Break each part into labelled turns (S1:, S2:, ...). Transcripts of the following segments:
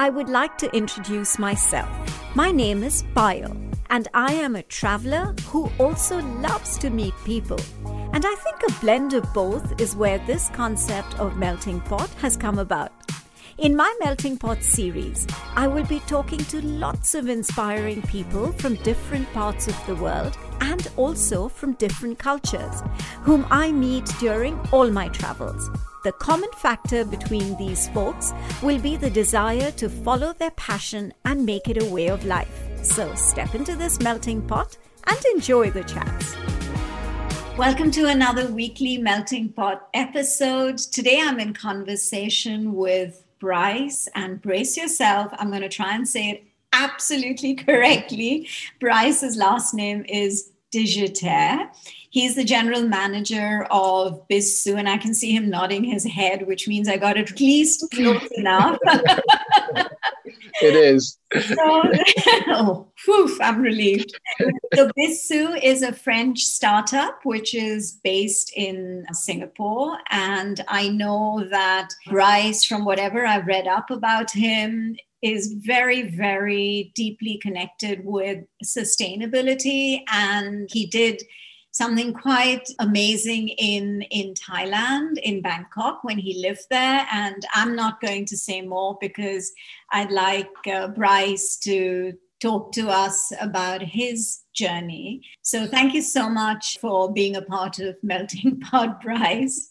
S1: I would like to introduce myself. My name is Payal, and I am a traveler who also loves to meet people. And I think a blend of both is where this concept of melting pot has come about. In my Melting Pot series, I will be talking to lots of inspiring people from different parts of the world and also from different cultures, whom I meet during all my travels. The common factor between these folks will be the desire to follow their passion and make it a way of life. So step into this melting pot and enjoy the chats. Welcome to another weekly Melting Pot episode. Today I'm in conversation with Bryce, and brace yourself. I'm going to try and say it absolutely correctly. Bryce's last name is Digitaire. He's the general manager of Bissu, and I can see him nodding his head, which means I got it at least close enough.
S2: it is.
S1: So, oh, whew, I'm relieved. So, Bissu is a French startup which is based in Singapore. And I know that Bryce, from whatever I've read up about him, is very, very deeply connected with sustainability. And he did something quite amazing in in Thailand in Bangkok when he lived there and I'm not going to say more because I'd like uh, Bryce to talk to us about his journey. So thank you so much for being a part of Melting Pot Bryce.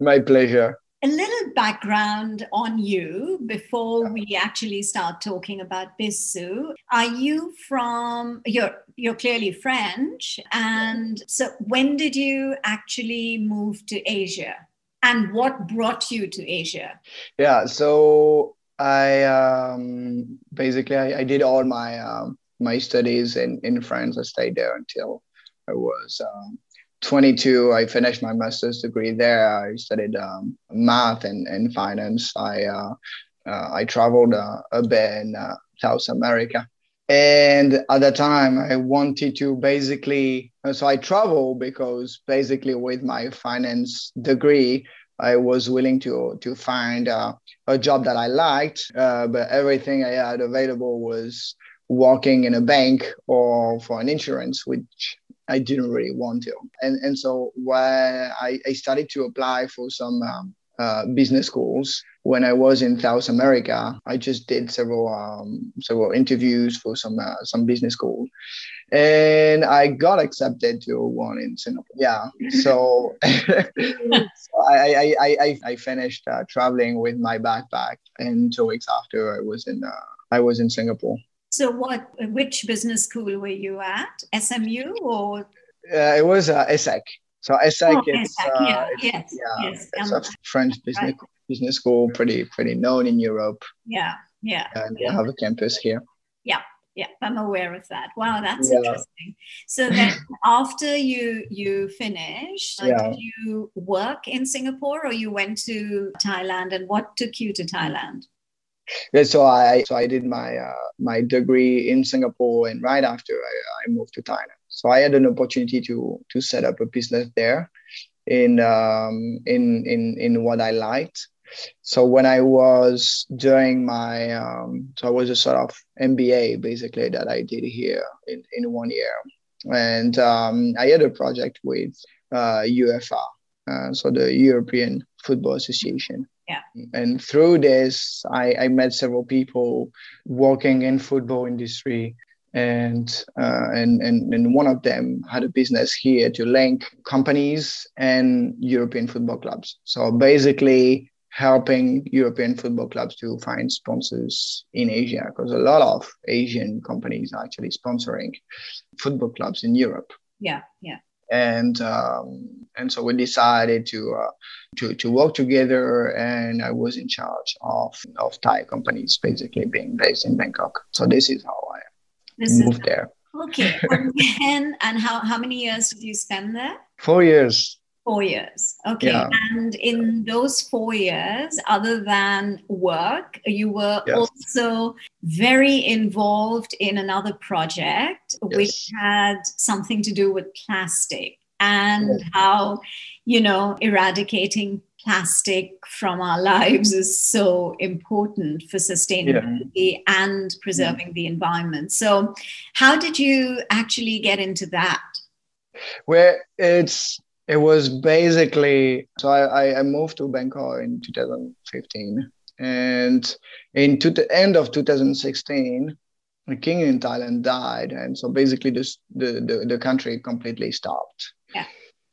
S2: My pleasure
S1: a little background on you before we actually start talking about Bissu. Are you from you're you're clearly French and so when did you actually move to Asia and what brought you to Asia?
S2: Yeah, so I um, basically I, I, did all my um, my studies in in France. I stayed there until I was um, 22, I finished my master's degree there. I studied um, math and, and finance. I uh, uh, I traveled uh, a bit in uh, South America, and at the time I wanted to basically. Uh, so I traveled because basically with my finance degree, I was willing to to find uh, a job that I liked, but everything I had available was working in a bank or for an insurance, which I didn't really want to. And and so when I, I started to apply for some um, uh, business schools when I was in South America, I just did several um, several interviews for some uh, some business school, and I got accepted to one in Singapore. Yeah, so, so I, I, I I finished uh, traveling with my backpack, and two weeks after I was in uh, I was in Singapore.
S1: So, what? Which business school were you at? SMU or?
S2: Uh, it was uh, ESSEC. So ESSEC,
S1: oh, is ESSEC. Uh, yeah, yes,
S2: yeah, yes. it's um, a French business right. business school, pretty pretty known in Europe.
S1: Yeah, yeah.
S2: And
S1: yeah.
S2: they have a campus here.
S1: Yeah, yeah, I'm aware of that. Wow, that's yeah. interesting. So then, after you you finished, yeah. did you work in Singapore or you went to Thailand? And what took you to Thailand?
S2: So I so I did my uh, my degree in Singapore, and right after I, I moved to Thailand. So I had an opportunity to to set up a business there, in um, in in in what I liked. So when I was doing my um, so I was a sort of MBA basically that I did here in in one year, and um, I had a project with uh, UEFA, uh, so the European Football Association
S1: yeah.
S2: And through this, I, I met several people working in football industry and, uh, and and and one of them had a business here to link companies and European football clubs. So basically, helping European football clubs to find sponsors in Asia because a lot of Asian companies are actually sponsoring football clubs in Europe.
S1: Yeah, yeah.
S2: And um, and so we decided to uh, to to work together, and I was in charge of of Thai companies, basically being based in Bangkok. So this is how I this moved is, there.
S1: Okay, and and how how many years did you spend there?
S2: Four years.
S1: Four years. Okay. Yeah. And in those four years, other than work, you were yes. also very involved in another project yes. which had something to do with plastic and how, you know, eradicating plastic from our lives is so important for sustainability yeah. and preserving mm. the environment. So, how did you actually get into that?
S2: Well, it's it was basically so I, I moved to Bangkok in 2015, and in to the end of 2016, the king in Thailand died, and so basically this the the, the country completely stopped.
S1: Yeah.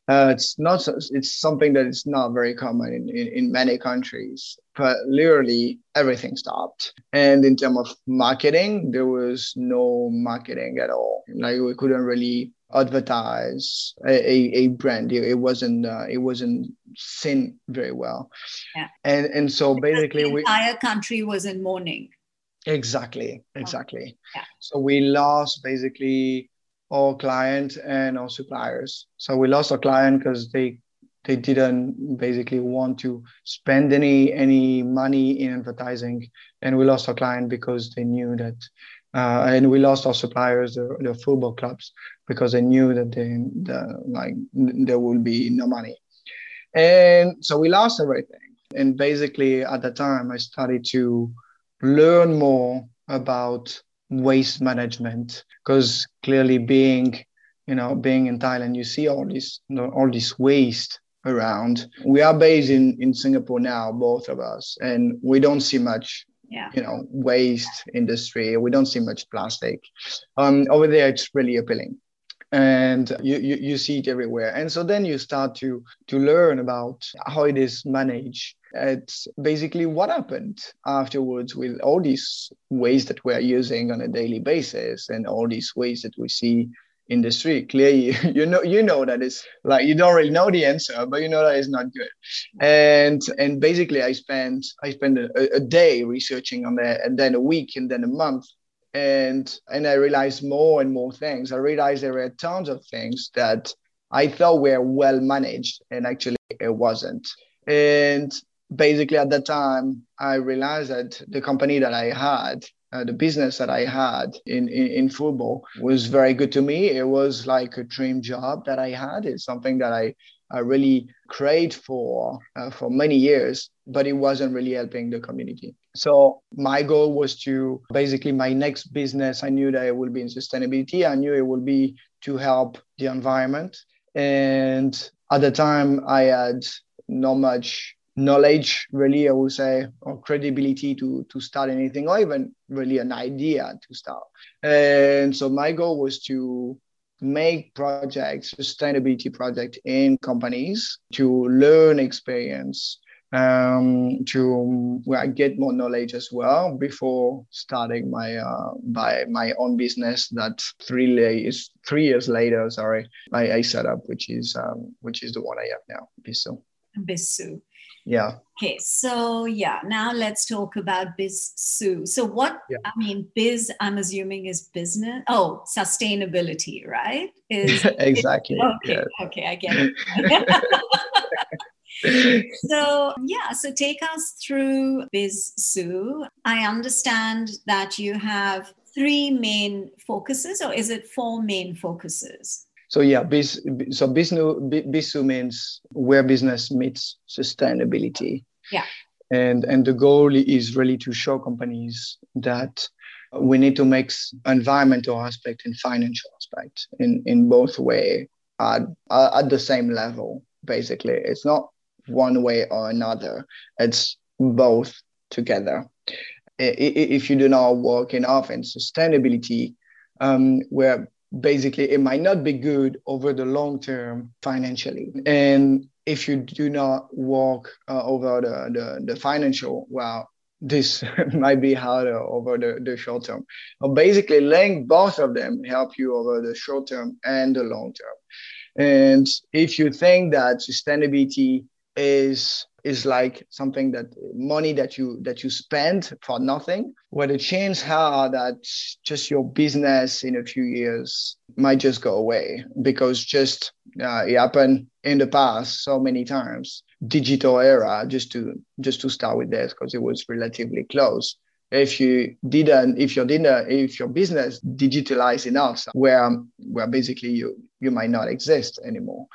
S2: Uh, it's not it's something that is not very common in, in, in, many countries but literally everything stopped and in terms of marketing there was no marketing at all like we couldn't really advertise a, a, brand. It, it wasn't uh, it wasn't seen very well.
S1: Yeah.
S2: And and so
S1: because
S2: basically
S1: the entire we, country was in mourning.
S2: Exactly, exactly.
S1: Oh. Yeah.
S2: So we lost basically our client and our suppliers. So we lost our client because they they didn't basically want to spend any any money in advertising, and we lost our client because they knew that uh, and we lost our suppliers, the, the football clubs, because they knew that they, the, like there would be no money, and so we lost everything. And basically, at the time, I started to learn more about waste management because clearly, being you know, being in Thailand, you see all this all this waste around. We are based in in Singapore now, both of us, and we don't see much
S1: yeah.
S2: you know waste industry we don't see much plastic. Um, over there it's really appealing. And you, you, you see it everywhere. And so then you start to to learn about how it is managed. It's basically what happened afterwards with all these ways that we're using on a daily basis and all these ways that we see industry clearly you know you know that it's like you don't really know the answer but you know that it's not good. And and basically i spent i spent a, a day researching on that and then a week and then a month. And and i realized more and more things. I realized there were tons of things that i thought were well managed and actually it wasn't. And basically at that time i realized that the company that i had uh, the business that I had in, in, in football was very good to me. It was like a dream job that I had. It's something that I, I really craved for uh, for many years, but it wasn't really helping the community. So my goal was to basically my next business. I knew that it would be in sustainability. I knew it would be to help the environment. And at the time, I had not much knowledge really i would say or credibility to to start anything or even really an idea to start and so my goal was to make projects sustainability project in companies to learn experience um, to get more knowledge as well before starting my uh, by my own business that three years three years later sorry I, I set up which is um, which is the one I have now Bisu.
S1: Bisu
S2: yeah.
S1: Okay so yeah now let's talk about biz sue so what yeah. i mean biz i'm assuming is business oh sustainability right? Is
S2: exactly
S1: okay yes. okay i get it. So yeah so take us through biz sue i understand that you have three main focuses or is it four main focuses
S2: so yeah, bis, so business BISU means where business meets sustainability.
S1: Yeah.
S2: And and the goal is really to show companies that we need to make environmental aspect and financial aspect in in both way at at the same level. Basically, it's not one way or another. It's both together. If you do not work enough in sustainability, um, where basically it might not be good over the long term financially. And if you do not walk uh, over the, the, the financial, well, this might be harder over the, the short term. But basically, link both of them help you over the short term and the long term. And if you think that sustainability is is like something that money that you that you spend for nothing. Well the chances are that just your business in a few years might just go away because just uh, it happened in the past so many times. Digital era just to just to start with this because it was relatively close. If you didn't if your dinner if your business digitalized enough where where basically you you might not exist anymore.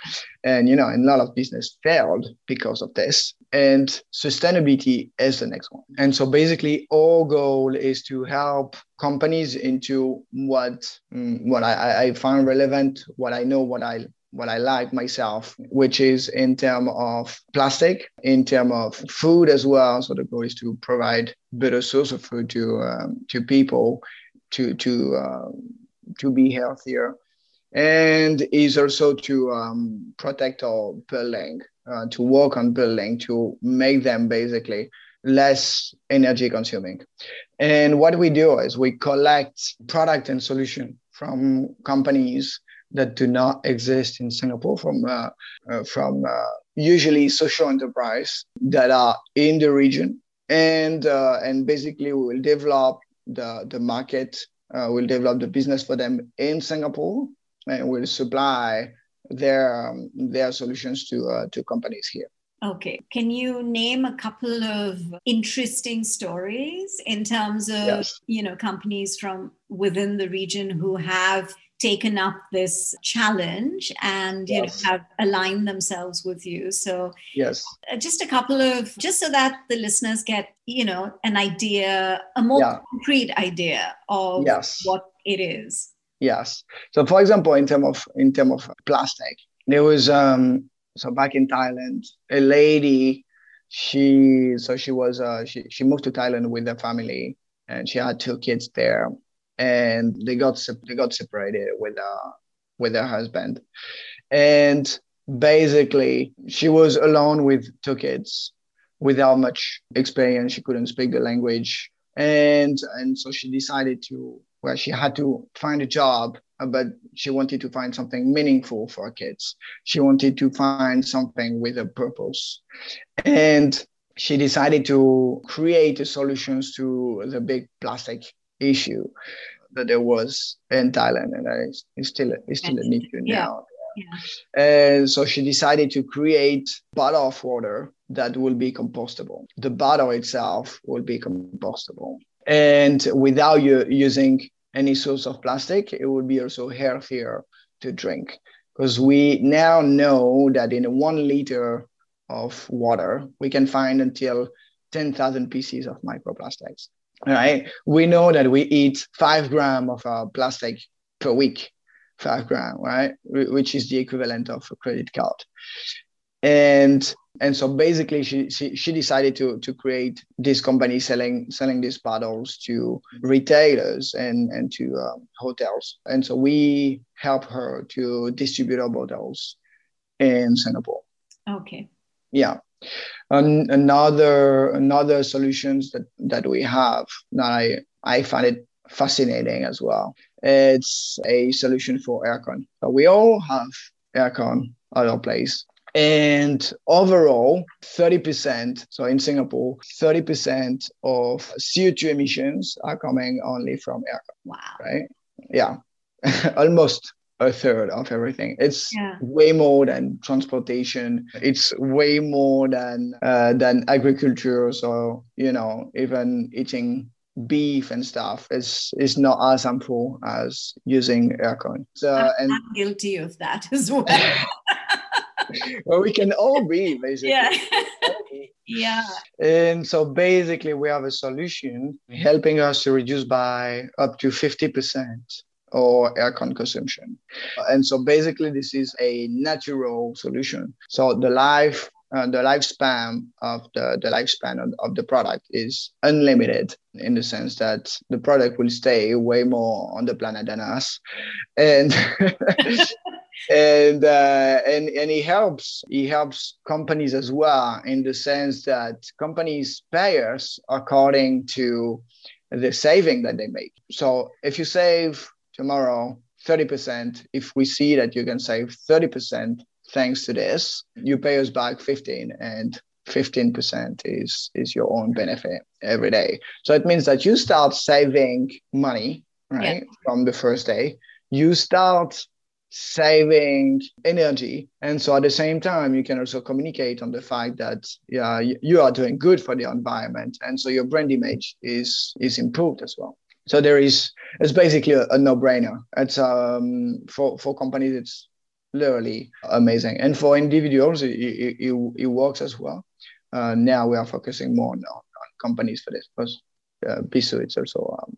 S2: And you know and a lot of business failed because of this and sustainability is the next one and so basically our goal is to help companies into what mm, what I, I find relevant what i know what i what I like myself, which is in terms of plastic, in terms of food as well. So the goal is to provide better source of food to um, to people to to uh, to be healthier, and is also to um, protect our building, uh, to work on building, to make them basically less energy consuming. And what we do is we collect product and solution from companies that do not exist in Singapore from uh, uh, from uh, usually social enterprise that are in the region, and uh, and basically we will develop the the market, uh, we'll develop the business for them in Singapore, and we'll supply their um, their solutions to uh, to companies here.
S3: Okay. Can you name a couple of interesting stories in terms of, yes. you know, companies from within the region who have taken up this challenge and you yes. know have aligned themselves with you so
S2: yes
S3: uh, just a couple of just so that the listeners get you know an idea a more yeah. concrete idea of yes. what it is
S2: yes so for example in terms of in term of plastic there was um so back in thailand a lady she so she was uh she, she moved to thailand with her family and she had two kids there and they got they got separated with uh with her husband, and basically she was alone with two kids without much experience. She couldn't speak the language, and and so she decided to well she had to find a job uh, but she wanted to find something meaningful for her kids. She wanted to find something with a purpose. And she decided to create solutions to the big plastic issue that there was in Thailand, and it's, it's still it's still an issue yeah. now. Yeah. And so she decided to create bottle of water that will be compostable. The bottle itself will be compostable, and without you using any source of plastic, it would be also healthier to drink because we now know that in one liter of water we can find until 10,000 pieces of microplastics right? We know that we eat five gram of uh, plastic per week, five gram, right? Which is the equivalent of a credit card. And and so basically she, she, she decided to, to create this company selling selling these bottles to retailers and, and to um, hotels. And so we help her to distribute our bottles in Singapore.
S3: Okay.
S2: Yeah. And another another solutions that, that we have that I, I find it fascinating as well. It's a solution for aircon. So we all have aircon at our place. And overall, 30%, so in Singapore, 30% of CO2 emissions are coming only from air.
S3: Wow.
S2: Right? Yeah. Almost a third of everything. It's yeah. way more than transportation. It's way more than uh, than agriculture. So you know, even eating beef and stuff is is not as harmful as using aircon.
S3: So I'm, and I'm guilty of that as well.
S2: well, we can all be basically.
S3: Yeah. yeah.
S2: And so basically, we have a solution helping us to reduce by up to 50% or aircon consumption. And so basically, this is a natural solution. So the life uh, the lifespan of the, the lifespan of, of, the product is unlimited in the sense that the product will stay way more on the planet than us and and uh, and and he helps he helps companies as well in the sense that companies pay us according to the saving that they make. So if you save tomorrow 30% if we see that you can save 30% thanks to this you pay us back 15 and 15% is is your own benefit every day. So it means that you start saving money right yeah. from the first day. You start saving energy. And so at the same time you can also communicate on the fact that yeah you are doing good for the environment. And so your brand image is is improved as well. So there is it's basically a, a no-brainer. It's um for for companies it's literally amazing. And for individuals it, it, it, works as well. Uh, now we are focusing more on, on companies for this because uh, Bissou it's also um,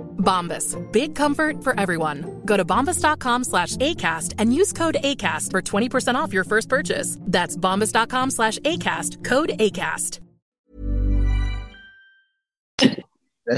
S4: Bombas. Big comfort for everyone. Go to bombas.com slash ACAST and use code ACAST for 20% off your first purchase. That's bombas.com slash ACAST. Code ACAST.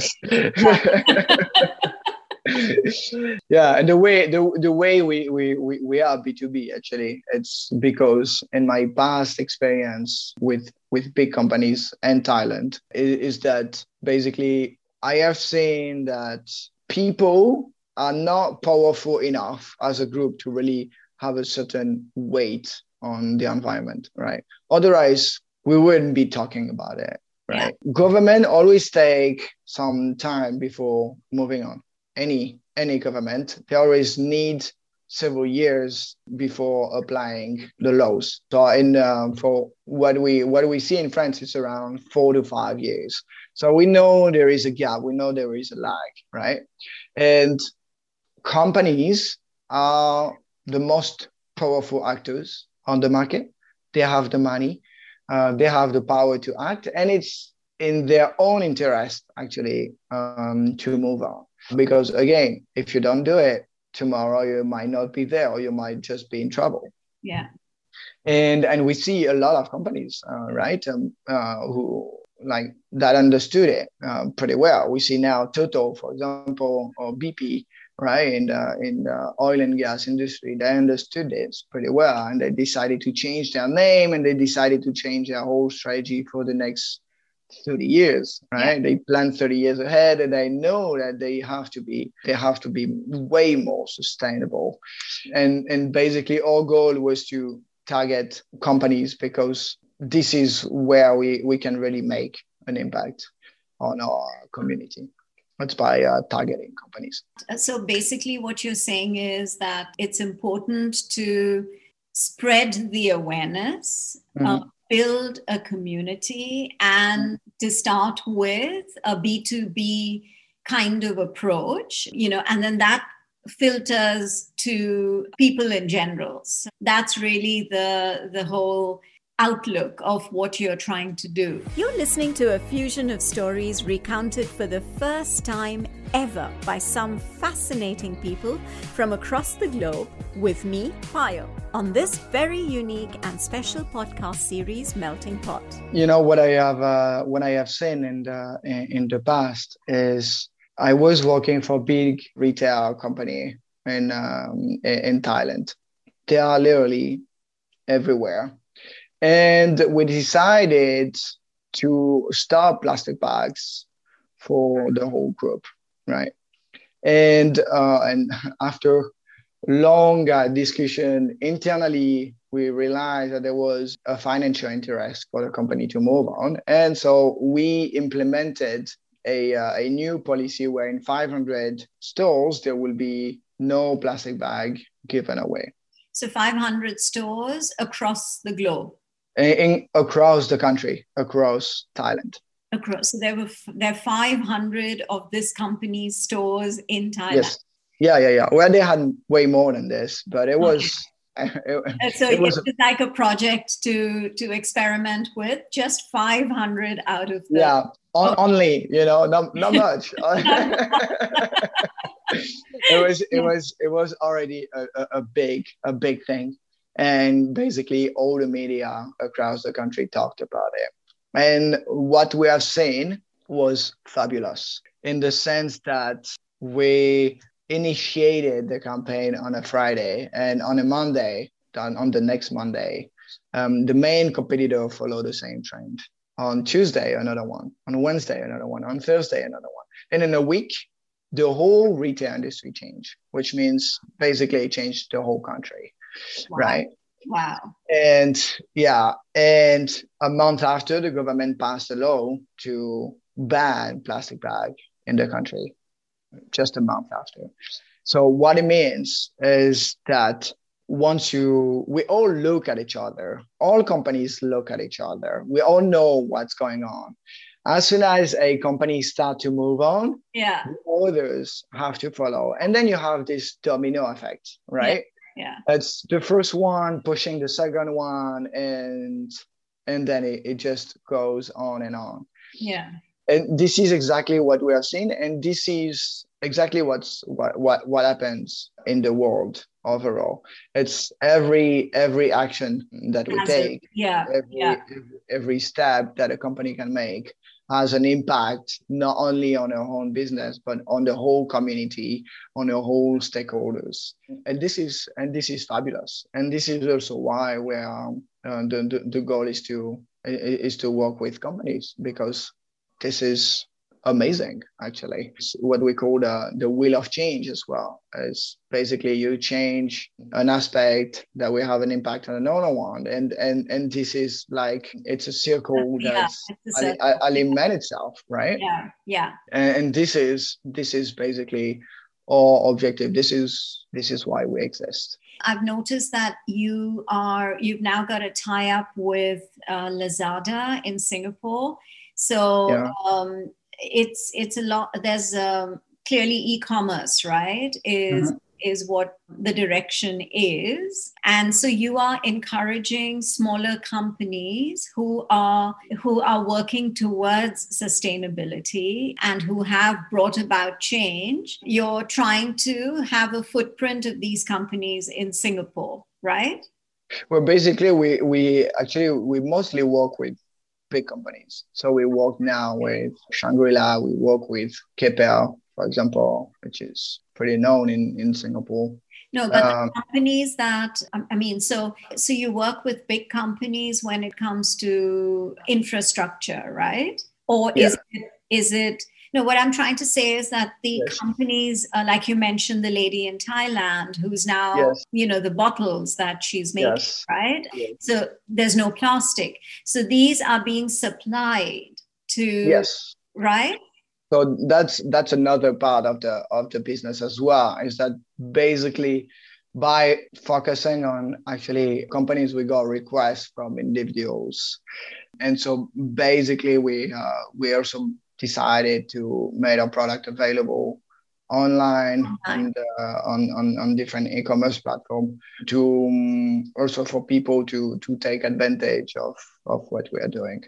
S2: yeah, and the way the, the way we, we, we, we are B2B actually, it's because in my past experience with with big companies and Thailand is, is that basically I have seen that people are not powerful enough as a group to really have a certain weight on the environment, right? Otherwise, we wouldn't be talking about it, right? Yeah. Government always take some time before moving on. Any any government, they always need several years before applying the laws. So in uh, for what we what we see in France is around four to five years. So we know there is a gap. We know there is a lag, right? And companies are the most powerful actors on the market. They have the money, uh, they have the power to act, and it's in their own interest actually um, to move on. Because again, if you don't do it, tomorrow you might not be there, or you might just be in trouble.
S1: Yeah.
S2: And and we see a lot of companies, uh, right, um, uh, who like that understood it uh, pretty well. We see now Total, for example, or BP, right, in the in the oil and gas industry, they understood this pretty well, and they decided to change their name, and they decided to change their whole strategy for the next 30 years right yeah. they plan 30 years ahead and they know that they have to be they have to be way more sustainable and and basically our goal was to target companies because this is where we, we can really make an impact on our community. It's by uh, targeting companies.
S1: So basically, what you're saying is that it's important to spread the awareness, mm-hmm. uh, build a community, and to start with a B2B kind of approach, you know, and then that filters to people in general. So that's really the the whole outlook of what you're trying to do.
S3: You're listening to a fusion of stories recounted for the first time ever by some fascinating people from across the globe with me, Payal, on this very unique and special podcast series, Melting Pot.
S2: You know what I have, uh, what I have seen in the in the past is I was working for a big retail company in um, in Thailand. They are literally everywhere, and we decided to stop plastic bags for the whole group, right? And uh, and after long uh, discussion internally, we realized that there was a financial interest for the company to move on, and so we implemented a, uh, a new policy where in 500 stores there will be no plastic bag given away.
S1: So 500 stores across the globe.
S2: In, across the country, across Thailand.
S1: Across. So there were there are 500 of this company's stores in Thailand.
S2: Yes. Yeah, yeah, yeah. Well, they had way more than this, but it was. Okay.
S1: It, uh, so it was a, like a project to to experiment with just 500 out of the
S2: yeah on, only you know not, not much it was it was it was already a, a, big a big thing and basically all the media across the country talked about it and what we have seen was fabulous in the sense that we initiated the campaign on a friday and on a monday on, the next monday um, the main competitor followed the same trend on Tuesday, another one, on Wednesday, another one, on Thursday, another one. And in a week, the whole retail industry changed, which means basically it changed the whole country. Wow. Right.
S1: Wow.
S2: And yeah, and a month after the government passed a law to ban plastic bag in the country, just a month after. So what it means is that once you we all look at each other all companies look at each other we all know what's going on as soon as a company start to move on
S1: yeah
S2: others have to follow and then you have this domino effect right
S1: yeah,
S2: yeah. it's the first one pushing the second one and and then it, it just goes on and on
S1: yeah
S2: and this is exactly what we have seen and this is exactly what's what what, what happens in the world overall it's every every action that we take
S1: yeah
S2: every,
S1: yeah.
S2: every step that a company can make has an impact not only on our own business but on the whole community on the whole stakeholders. And this is and this is fabulous. And this is also why we're uh, the, the, the goal is to is to work with companies because this is amazing actually. It's what we call the, the wheel of change as well. Is basically you change an aspect that will have an impact on another one. And and and this is like it's a circle that's yeah, align itself right?
S1: Yeah yeah.
S2: And, and this is this is basically our objective. This is this is why we exist.
S1: I've noticed that you are you've now got a tie up with uh, Lazada in Singapore. So yeah. um, it's it's a lot there's um, clearly e-commerce right is mm-hmm. is what the direction is. And so you are encouraging smaller companies who are who are working towards sustainability and who have brought about change. You're trying to have a footprint of these companies in singapore right?
S2: Well basically we we actually we mostly work with big companies. So we work now with Shangri-La, we work with Keppel, for example, which is pretty known in, in Singapore.
S1: No, but um, companies that I mean, so so you work with big companies when it comes to infrastructure, right? Or is yeah. it is it no, what I'm trying to say is that the yes. companies, uh, like you mentioned, the lady in Thailand who's now, yes. you know, the bottles that she's making, yes. right? So there's no plastic. So these are being supplied to,
S2: yes,
S1: right?
S2: So that's that's another part of the of the business as well. Is that basically by focusing on actually companies we got requests from individuals and so basically we uh, we also decided to make our product available online and uh, on, on, on different e-commerce platform to um, also for people to to take advantage of of what we are doing.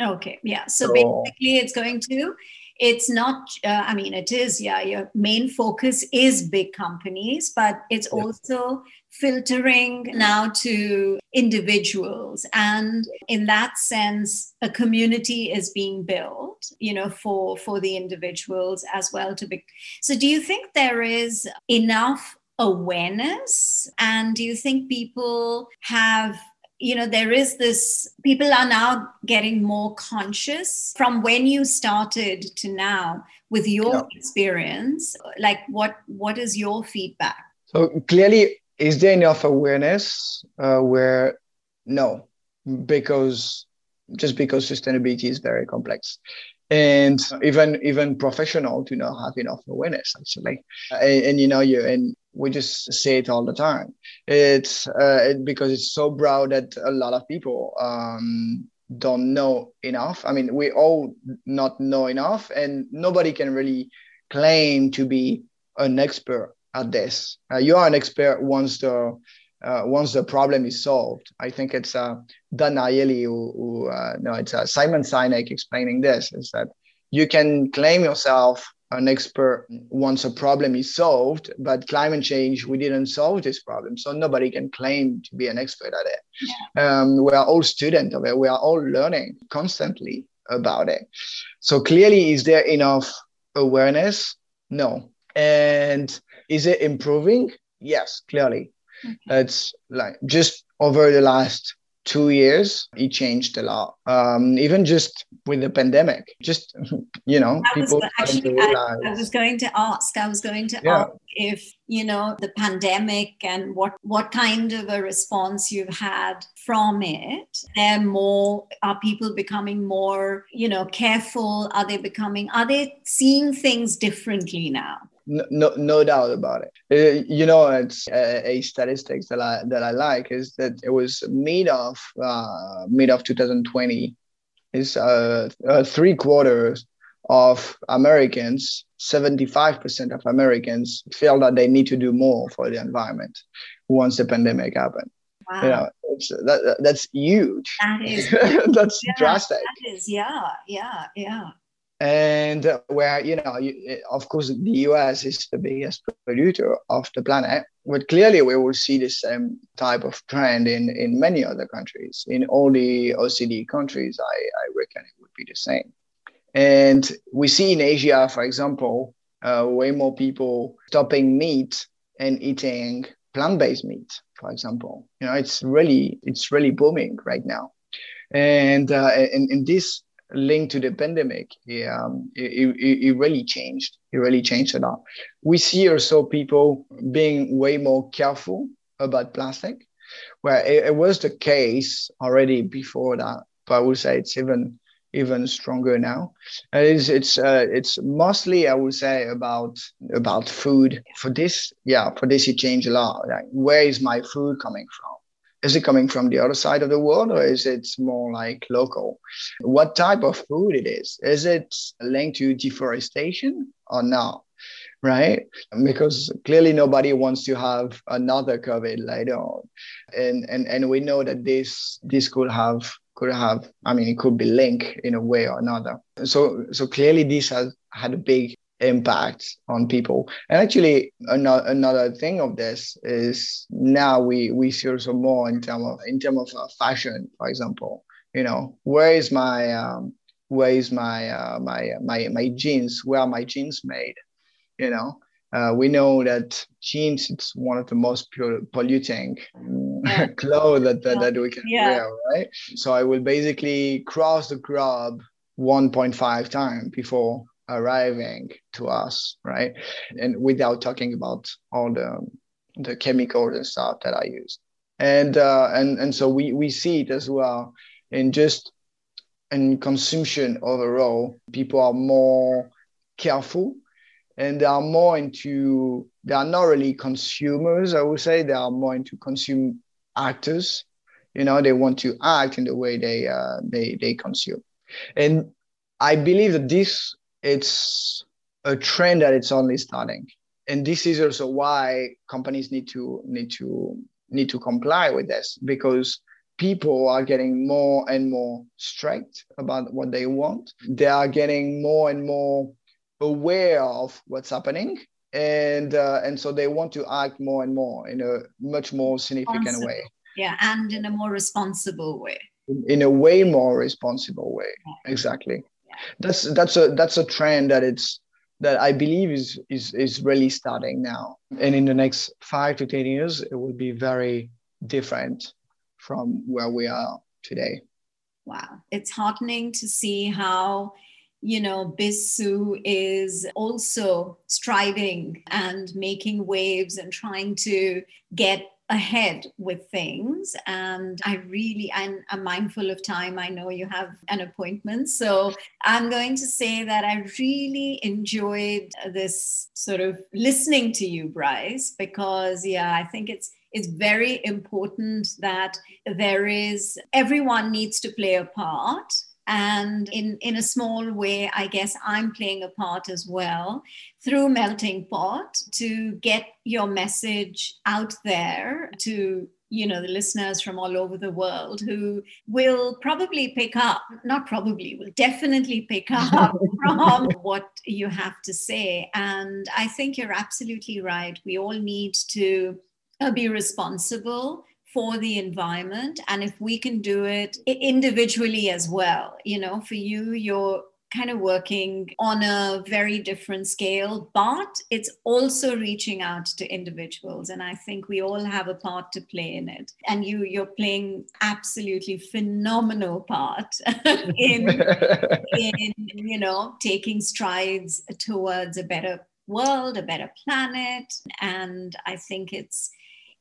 S1: Okay yeah so, so basically it's going to it's not uh, i mean it is yeah your main focus is big companies but it's also filtering now to individuals. And in that sense a community is being built you know for for the individuals as well to be so do you think there is enough awareness? And do you think people have you know there is this people are now getting more conscious from when you started to now with your yeah. experience like what what is your feedback
S2: so clearly is there enough awareness uh, where no because just because sustainability is very complex and even even professional do not have enough awareness actually and, and you know you and we just say it all the time. It's uh, it, because it's so broad that a lot of people um, don't know enough. I mean, we all not know enough, and nobody can really claim to be an expert at this. Uh, you are an expert once the uh, once the problem is solved. I think it's uh, Dan Ariely who, who uh, no, it's uh, Simon Sinek explaining this. Is that you can claim yourself an expert once a problem is solved, but climate change, we didn't solve this problem. So nobody can claim to be an expert at it. Yeah. Um, we are all students of it. We are all learning constantly about it. So clearly, is there enough awareness? No. And is it improving? Yes, clearly. Okay. It's like just over the last two years, it changed a lot. Um, even just with the pandemic, just you know,
S1: I people. Was, actually, I, I, was going to ask. I was going to yeah. ask if you know the pandemic and what what kind of a response you've had from it. They're more. Are people becoming more you know careful? Are they becoming? Are they seeing things differently now?
S2: No, no doubt about it. Uh, you know, it's a, a, statistics that I that I like is that it was mid of uh, mid of 2020 is uh, uh, three quarters of Americans, 75% of Americans feel that they need to do more for the environment once the pandemic happened. Wow. You know, that, that's huge.
S1: That is
S2: that's yeah, drastic.
S1: That is, yeah, yeah, yeah
S2: and where you know you, of course the us is the biggest polluter of the planet but clearly we will see the same type of trend in in many other countries. In all the OECD countries i i reckon it would be the same. And we see in asia for example uh, way more people stopping meat and eating plant-based meat for example. You know it's really it's really booming right now. And uh, and, and this linked to the pandemic, um, it, it, it, really changed. It really changed a lot. We see also people being way more careful about plastic, where it, it was the case already before that, but I would say it's even even stronger now. It's it's uh, it's mostly I would say about about food. For this, yeah, for this it changed a lot. Like where is my food coming from? Is it coming from the other side of the world or is it more like local? What type of food it is? Is it linked to deforestation or not? Right? Because clearly nobody wants to have another covid later on. And and and we know that this this could have could have i mean it could be linked in a way or another. So so clearly this has had a big impact on people. And actually, another, another thing of this is now we we see also more in terms of in terms of uh, fashion, for example. You know, where is my um, where is my uh, my my my jeans? Where are my jeans made? You know. Uh, we know that jeans it's one of the most polluting yeah. clothes that, that, that we can yeah. wear, right? So I will basically cross the grub 1.5 times before arriving to us, right? And without talking about all the the chemicals and stuff that I use. And uh, and and so we we see it as well in just in consumption overall. People are more careful and they are more into they are not really consumers i would say they are more into consume actors you know they want to act in the way they uh, they they consume and i believe that this it's a trend that it's only starting and this is also why companies need to need to need to comply with this because people are getting more and more strict about what they want. They are getting more and more aware of what's happening and uh, and so they want to act more and more in a much more significant way
S1: yeah and in a more responsible way
S2: in, in a way more responsible way yeah. exactly. That's that's a that's a trend that it's that i believe is is is really starting now. And in the next five to ten years it will be very different from where we are today.
S1: Wow. It's heartening to see how you know, Bissu is also striding and making waves and trying to get ahead with things. And i really I'm, I'm, mindful of time. I know you have an appointment. So i'm going to say that i really enjoyed this sort of listening to you bryce because yeah i think it's it's very important that there is everyone needs to play a part and in, in a small way, I guess I'm playing a part as well through Melting Pot to get your message out there to you know the listeners from all over the world who will probably pick up not probably will definitely pick up from what you have to say. And i think you're absolutely right. We all need to be responsible for the environment and if we can do it individually as well you know for you you're kind of working on a very different scale but it's also reaching out to individuals and i think we all have a part to play in it. And you you're playing absolutely phenomenal part in in you know taking strides towards a better world a better planet. And i think it's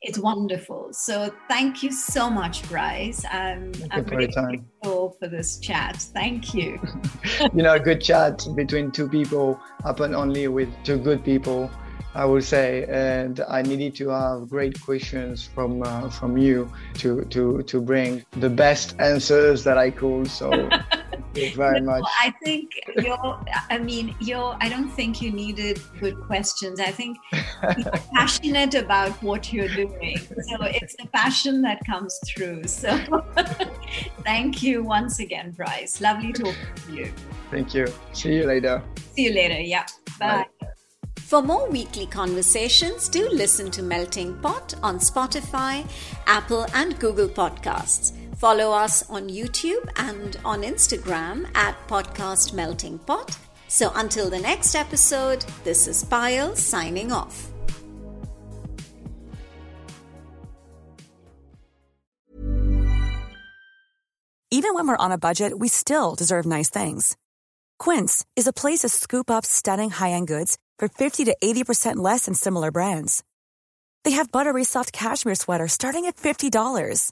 S1: it's wonderful. So thank you so much, Bryce. I'm, I'm really grateful for this chat. Thank you.
S2: you know, a good chat between two people happen only with two good people. I would say, and I needed to have great questions from uh, from you to to to bring the best answers that I could. So very much.
S1: I think you're. I mean, you're. I don't think you needed good questions. I think you're passionate about what you're doing, so it's the passion that comes through. So, thank you once again, Bryce. Lovely talking to you.
S2: Thank you. See you later.
S1: See you later. Yeah. Bye. Bye. For more weekly conversations, do listen to Melting Pot on Spotify, Apple, and Google Podcasts. Follow us on YouTube and on Instagram at Podcast Melting Pot. So until the next episode, this is Payal signing off.
S5: Even when we're on a budget, we still deserve nice things. Quince is a place to scoop up stunning high end goods for 50 to 80% less than similar brands. They have buttery soft cashmere sweaters starting at $50,